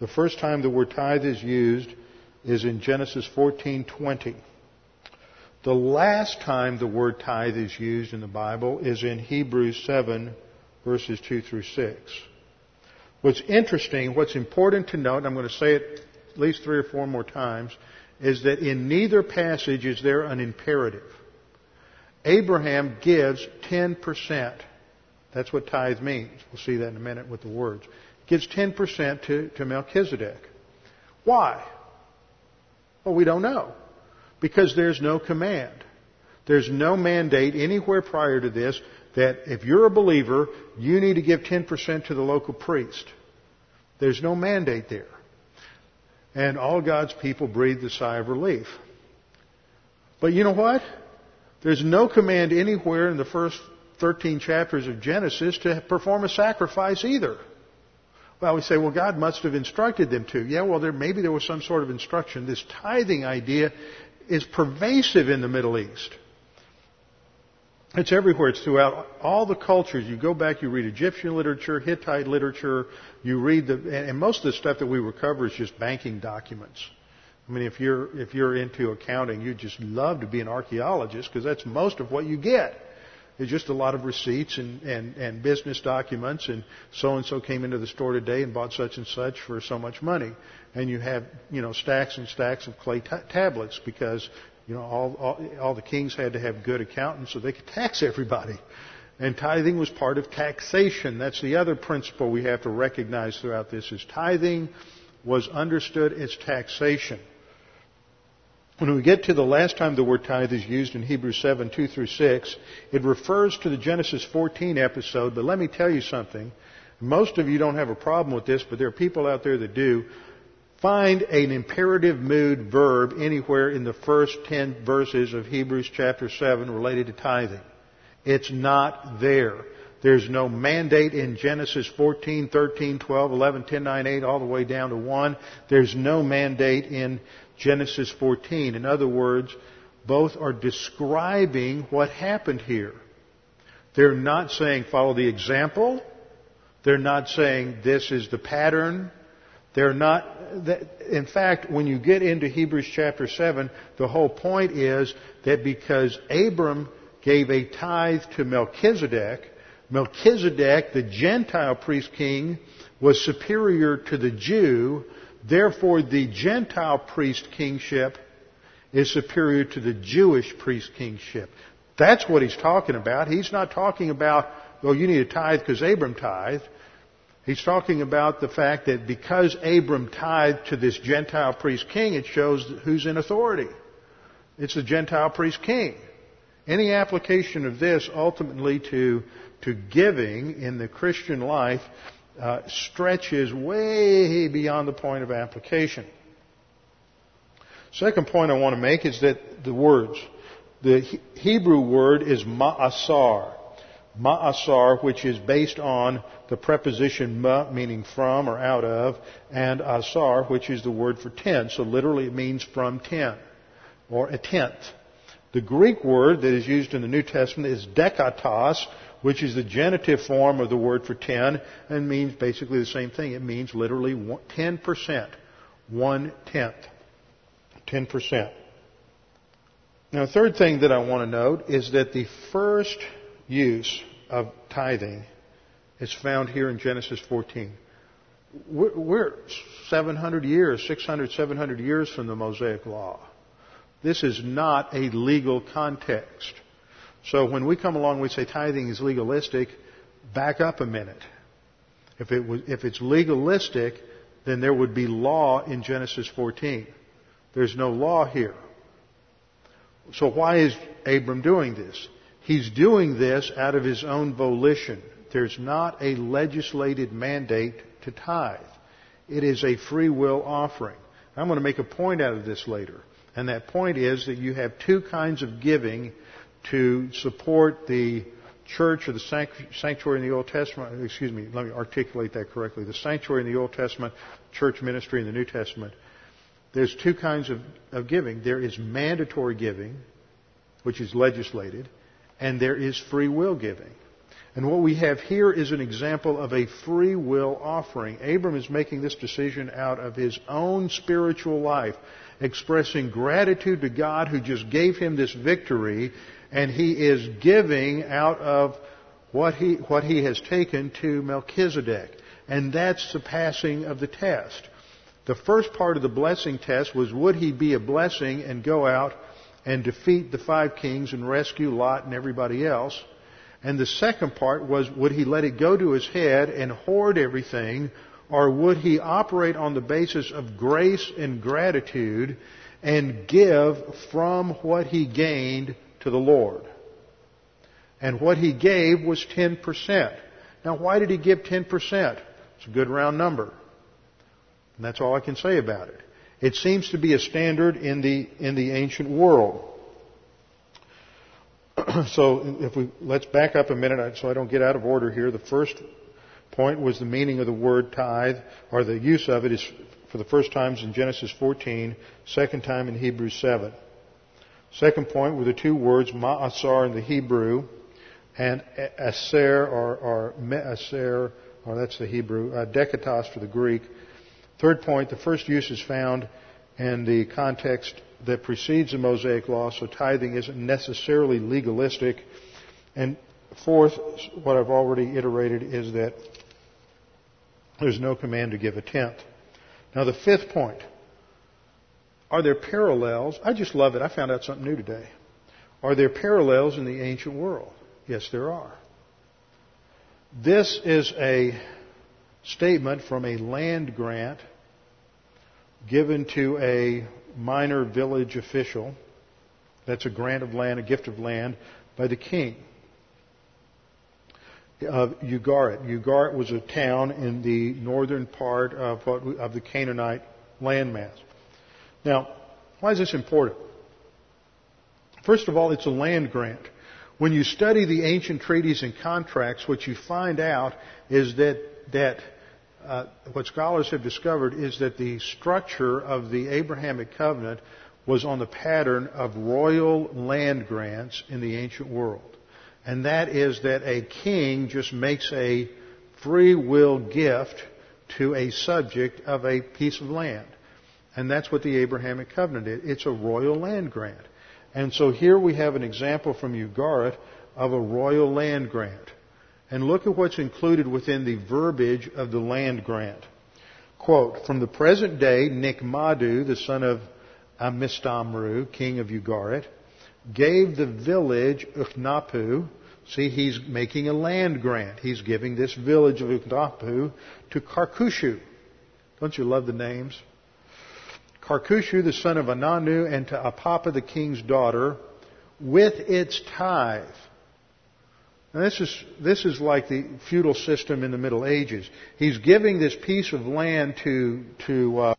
The first time the word tithe is used is in Genesis 14:20. The last time the word tithe is used in the Bible is in Hebrews 7, verses 2 through 6. What's interesting, what's important to note, and I'm going to say it at least three or four more times, is that in neither passage is there an imperative. Abraham gives 10%. That's what tithe means. We'll see that in a minute with the words. Gives 10% to, to Melchizedek. Why? Well, we don't know. Because there's no command. There's no mandate anywhere prior to this that if you're a believer, you need to give 10% to the local priest. There's no mandate there. And all God's people breathed a sigh of relief. But you know what? There's no command anywhere in the first 13 chapters of Genesis to perform a sacrifice either. Well, we say, well, God must have instructed them to. Yeah, well, there, maybe there was some sort of instruction. This tithing idea is pervasive in the Middle East. It's everywhere. It's throughout all the cultures. You go back, you read Egyptian literature, Hittite literature, you read the, and most of the stuff that we recover is just banking documents. I mean, if you're, if you're into accounting, you just love to be an archaeologist because that's most of what you get. It's just a lot of receipts and, and, and business documents and so and so came into the store today and bought such and such for so much money. And you have, you know, stacks and stacks of clay t- tablets because, you know, all, all, all the kings had to have good accountants so they could tax everybody. And tithing was part of taxation. That's the other principle we have to recognize throughout this is tithing was understood as taxation. When we get to the last time the word tithe is used in Hebrews 7, 2 through 6, it refers to the Genesis 14 episode, but let me tell you something. Most of you don't have a problem with this, but there are people out there that do. Find an imperative mood verb anywhere in the first 10 verses of Hebrews chapter 7 related to tithing. It's not there. There's no mandate in Genesis 14, 13, 12, 11, 10, 9, 8, all the way down to 1. There's no mandate in Genesis 14. In other words, both are describing what happened here. They're not saying follow the example. They're not saying this is the pattern. They're not, in fact, when you get into Hebrews chapter 7, the whole point is that because Abram gave a tithe to Melchizedek, Melchizedek, the Gentile priest king, was superior to the Jew Therefore, the Gentile priest kingship is superior to the Jewish priest kingship. That's what he's talking about. He's not talking about, oh, you need a tithe because Abram tithed. He's talking about the fact that because Abram tithed to this Gentile priest king, it shows who's in authority. It's the Gentile priest king. Any application of this ultimately to, to giving in the Christian life uh, stretches way beyond the point of application. Second point I want to make is that the words, the Hebrew word is ma'asar. Ma'asar, which is based on the preposition ma, meaning from or out of, and asar, which is the word for ten. So literally it means from ten, or a tenth. The Greek word that is used in the New Testament is dekatos, which is the genitive form of the word for ten and means basically the same thing. It means literally 10%, one tenth, 10%. Now, the third thing that I want to note is that the first use of tithing is found here in Genesis 14. We're 700 years, 600, 700 years from the Mosaic Law. This is not a legal context. So when we come along, we say tithing is legalistic. Back up a minute. If it was, if it's legalistic, then there would be law in Genesis 14. There's no law here. So why is Abram doing this? He's doing this out of his own volition. There's not a legislated mandate to tithe. It is a free will offering. I'm going to make a point out of this later. And that point is that you have two kinds of giving to support the church or the sanctuary in the Old Testament, excuse me, let me articulate that correctly. The sanctuary in the Old Testament, church ministry in the New Testament. There's two kinds of, of giving. There is mandatory giving, which is legislated, and there is free will giving. And what we have here is an example of a free will offering. Abram is making this decision out of his own spiritual life, expressing gratitude to God who just gave him this victory and he is giving out of what he, what he has taken to Melchizedek. And that's the passing of the test. The first part of the blessing test was would he be a blessing and go out and defeat the five kings and rescue Lot and everybody else? And the second part was would he let it go to his head and hoard everything or would he operate on the basis of grace and gratitude and give from what he gained to the Lord? And what he gave was 10%. Now why did he give 10%? It's a good round number. And that's all I can say about it. It seems to be a standard in the, in the ancient world. so if we, let's back up a minute so I don't get out of order here. The first point was the meaning of the word tithe, or the use of it is for the first times in Genesis 14, second time in Hebrews 7. Second point were the two words ma'asar in the Hebrew and aser or, or me'aser, or that's the Hebrew, uh, for the Greek. Third point, the first use is found in the context that precedes the Mosaic Law, so tithing isn't necessarily legalistic. And fourth, what I've already iterated is that there's no command to give a tenth. Now the fifth point, are there parallels? I just love it. I found out something new today. Are there parallels in the ancient world? Yes, there are. This is a statement from a land grant given to a minor village official. That's a grant of land, a gift of land by the king of Ugarit. Ugarit was a town in the northern part of, what, of the Canaanite landmass. Now, why is this important? First of all, it's a land grant. When you study the ancient treaties and contracts, what you find out is that, that uh, what scholars have discovered is that the structure of the Abrahamic covenant was on the pattern of royal land grants in the ancient world. And that is that a king just makes a free will gift to a subject of a piece of land. And that's what the Abrahamic covenant is. It's a royal land grant. And so here we have an example from Ugarit of a royal land grant. And look at what's included within the verbiage of the land grant. Quote, from the present day, Nikmadu, the son of Amistamru, king of Ugarit, gave the village Uchnapu, see, he's making a land grant. He's giving this village of Uchnapu to Karkushu. Don't you love the names? Karkushu, the son of Ananu, and to Apapa, the king's daughter, with its tithe. This is, this is like the feudal system in the Middle Ages. He's giving this piece of land to, to uh,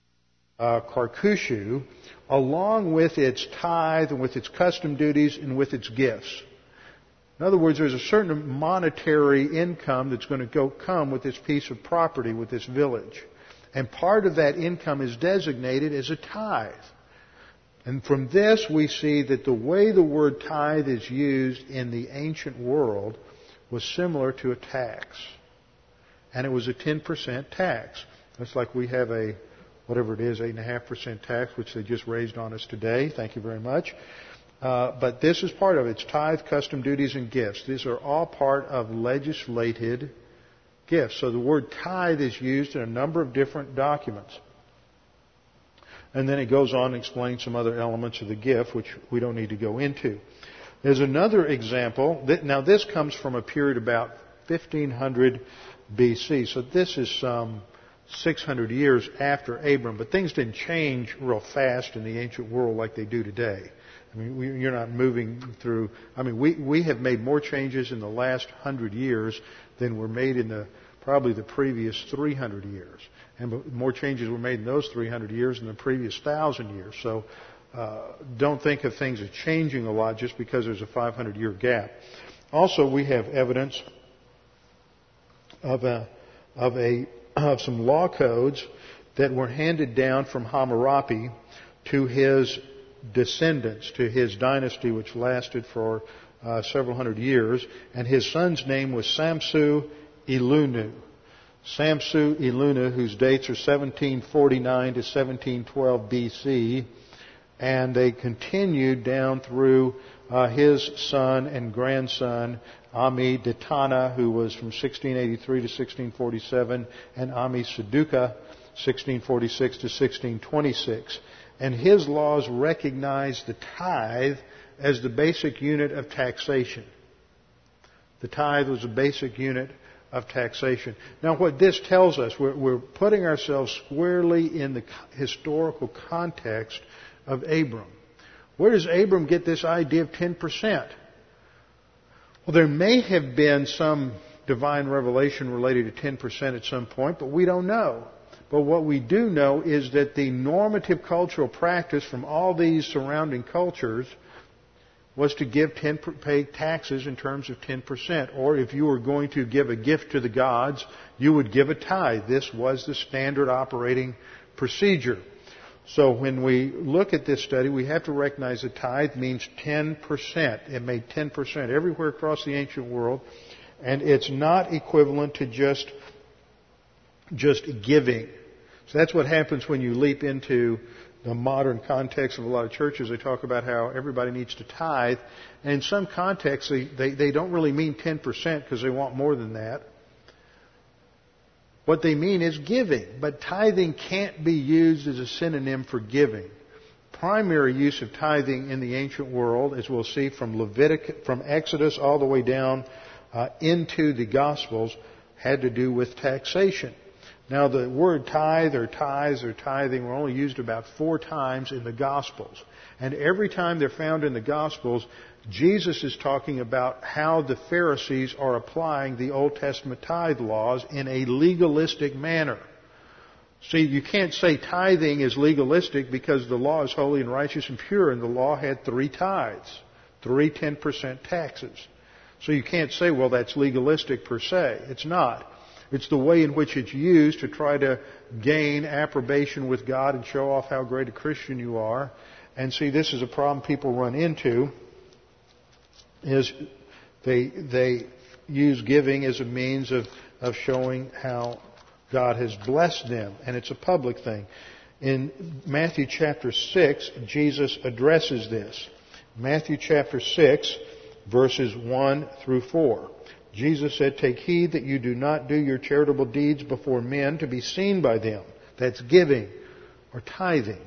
uh, Karkushu along with its tithe and with its custom duties and with its gifts. In other words, there's a certain monetary income that's going to go come with this piece of property, with this village. And part of that income is designated as a tithe. And from this we see that the way the word tithe is used in the ancient world was similar to a tax. And it was a 10% tax. It's like we have a, whatever it is, 8.5% tax, which they just raised on us today. Thank you very much. Uh, but this is part of it. It's tithe, custom duties, and gifts. These are all part of legislated gifts. So the word tithe is used in a number of different documents. And then it goes on and explains some other elements of the gift, which we don't need to go into. There's another example. Now this comes from a period about 1500 BC. So this is some 600 years after Abram. But things didn't change real fast in the ancient world like they do today. I mean, we, you're not moving through. I mean, we we have made more changes in the last hundred years than were made in the probably the previous 300 years, and more changes were made in those 300 years than the previous thousand years. So. Uh, don't think of things as changing a lot just because there's a 500 year gap. Also, we have evidence of a, of a, of some law codes that were handed down from Hammurabi to his descendants to his dynasty, which lasted for uh, several hundred years, and his son's name was Samsu Ilunu. Samsu Ilunu, whose dates are 1749 to 1712 BC, and they continued down through uh, his son and grandson, Ami Ditana, who was from 1683 to 1647, and Ami Saduka, 1646 to 1626. And his laws recognized the tithe as the basic unit of taxation. The tithe was a basic unit of taxation. Now, what this tells us, we're, we're putting ourselves squarely in the historical context of Abram. Where does Abram get this idea of 10%? Well, there may have been some divine revelation related to 10% at some point, but we don't know. But what we do know is that the normative cultural practice from all these surrounding cultures was to give 10, pay taxes in terms of 10%. Or if you were going to give a gift to the gods, you would give a tithe. This was the standard operating procedure. So when we look at this study, we have to recognize that tithe means 10%. It made 10% everywhere across the ancient world. And it's not equivalent to just, just giving. So that's what happens when you leap into the modern context of a lot of churches, they talk about how everybody needs to tithe. And in some contexts, they, they, they don't really mean 10% because they want more than that. What they mean is giving. But tithing can't be used as a synonym for giving. Primary use of tithing in the ancient world, as we'll see from Leviticus, from Exodus all the way down uh, into the Gospels, had to do with taxation. Now, the word tithe or tithes or tithing were only used about four times in the Gospels. And every time they're found in the Gospels, Jesus is talking about how the Pharisees are applying the Old Testament tithe laws in a legalistic manner. See, you can't say tithing is legalistic because the law is holy and righteous and pure, and the law had three tithes, three 10% taxes. So you can't say, well, that's legalistic per se. It's not. It's the way in which it's used to try to gain approbation with God and show off how great a Christian you are. And see, this is a problem people run into is they, they use giving as a means of, of showing how God has blessed them. And it's a public thing. In Matthew chapter 6, Jesus addresses this. Matthew chapter 6, verses 1 through 4. Jesus said, Take heed that you do not do your charitable deeds before men to be seen by them. That's giving or tithing.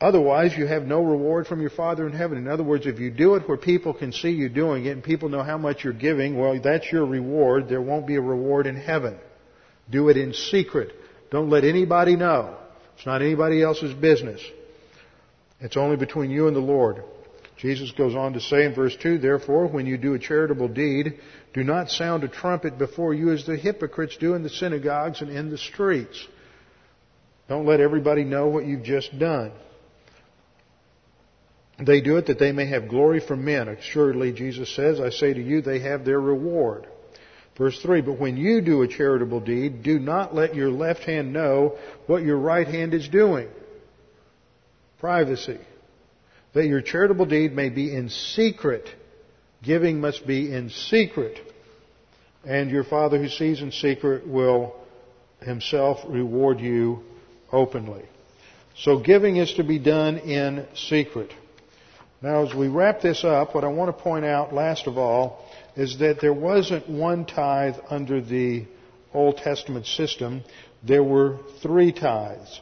Otherwise, you have no reward from your Father in heaven. In other words, if you do it where people can see you doing it and people know how much you're giving, well, that's your reward. There won't be a reward in heaven. Do it in secret. Don't let anybody know. It's not anybody else's business. It's only between you and the Lord. Jesus goes on to say in verse 2, Therefore, when you do a charitable deed, do not sound a trumpet before you as the hypocrites do in the synagogues and in the streets. Don't let everybody know what you've just done. They do it that they may have glory from men. Assuredly, Jesus says, I say to you, they have their reward. Verse 3, But when you do a charitable deed, do not let your left hand know what your right hand is doing. Privacy that your charitable deed may be in secret. Giving must be in secret. And your Father who sees in secret will himself reward you openly. So giving is to be done in secret. Now as we wrap this up, what I want to point out last of all is that there wasn't one tithe under the Old Testament system. There were three tithes.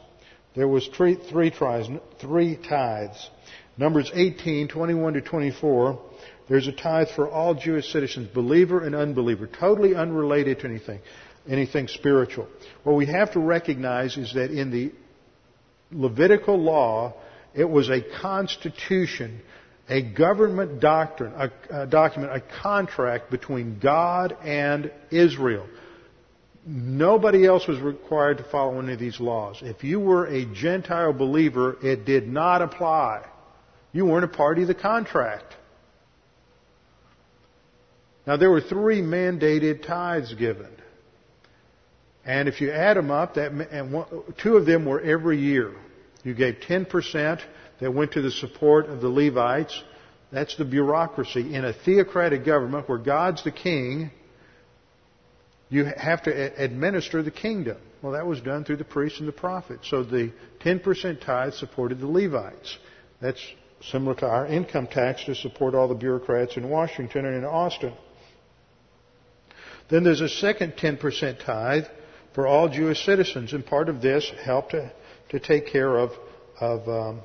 There was three, three, tithes, three tithes. Numbers 18, 21 to 24, there's a tithe for all Jewish citizens, believer and unbeliever, totally unrelated to anything, anything spiritual. What we have to recognize is that in the Levitical law, it was a constitution, a government doctrine, a, a document, a contract between God and Israel. Nobody else was required to follow any of these laws. If you were a Gentile believer, it did not apply. You weren't a party to the contract. Now there were three mandated tithes given. And if you add them up, that, and one, two of them were every year. You gave 10% that went to the support of the Levites. That's the bureaucracy. In a theocratic government where God's the king, you have to administer the kingdom. Well, that was done through the priests and the prophets. So the 10% tithe supported the Levites. That's similar to our income tax to support all the bureaucrats in Washington and in Austin. Then there's a second 10% tithe for all Jewish citizens. And part of this helped to, to take care of, of um,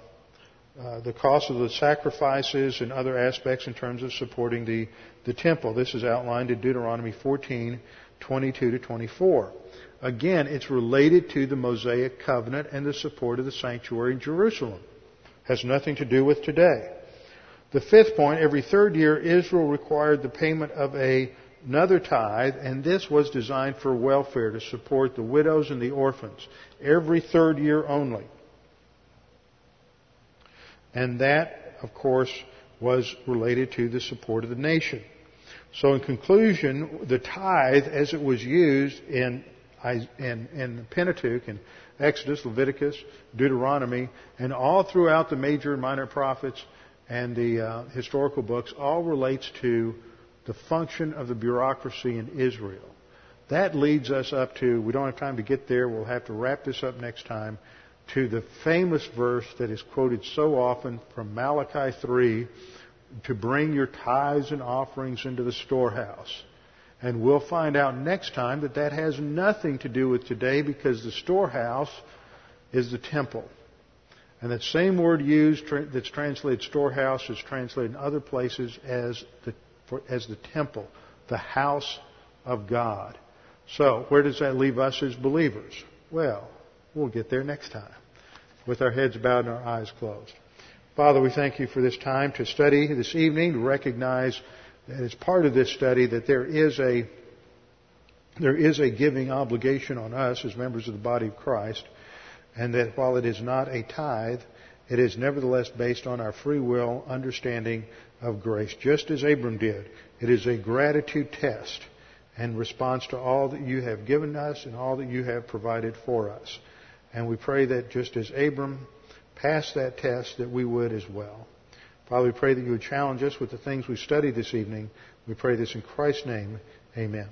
uh, the cost of the sacrifices and other aspects in terms of supporting the, the temple. This is outlined in Deuteronomy 14, 22 to 24. Again, it's related to the Mosaic covenant and the support of the sanctuary in Jerusalem. Has nothing to do with today. The fifth point, every third year Israel required the payment of a, another tithe, and this was designed for welfare to support the widows and the orphans. Every third year only. And that, of course, was related to the support of the nation. So in conclusion, the tithe, as it was used in, in, in the Pentateuch and Exodus, Leviticus, Deuteronomy, and all throughout the major and minor prophets and the uh, historical books, all relates to the function of the bureaucracy in Israel. That leads us up to, we don't have time to get there, we'll have to wrap this up next time, to the famous verse that is quoted so often from Malachi 3 to bring your tithes and offerings into the storehouse. And we'll find out next time that that has nothing to do with today because the storehouse is the temple. And that same word used that's translated storehouse is translated in other places as the, for, as the temple, the house of God. So, where does that leave us as believers? Well, we'll get there next time with our heads bowed and our eyes closed. Father, we thank you for this time to study this evening, to recognize that as part of this study that there is a there is a giving obligation on us as members of the body of Christ, and that while it is not a tithe, it is nevertheless based on our free will understanding of grace, just as Abram did. It is a gratitude test in response to all that you have given us and all that you have provided for us. And we pray that just as Abram passed that test, that we would as well. Father, we pray that you would challenge us with the things we studied this evening. We pray this in Christ's name. Amen.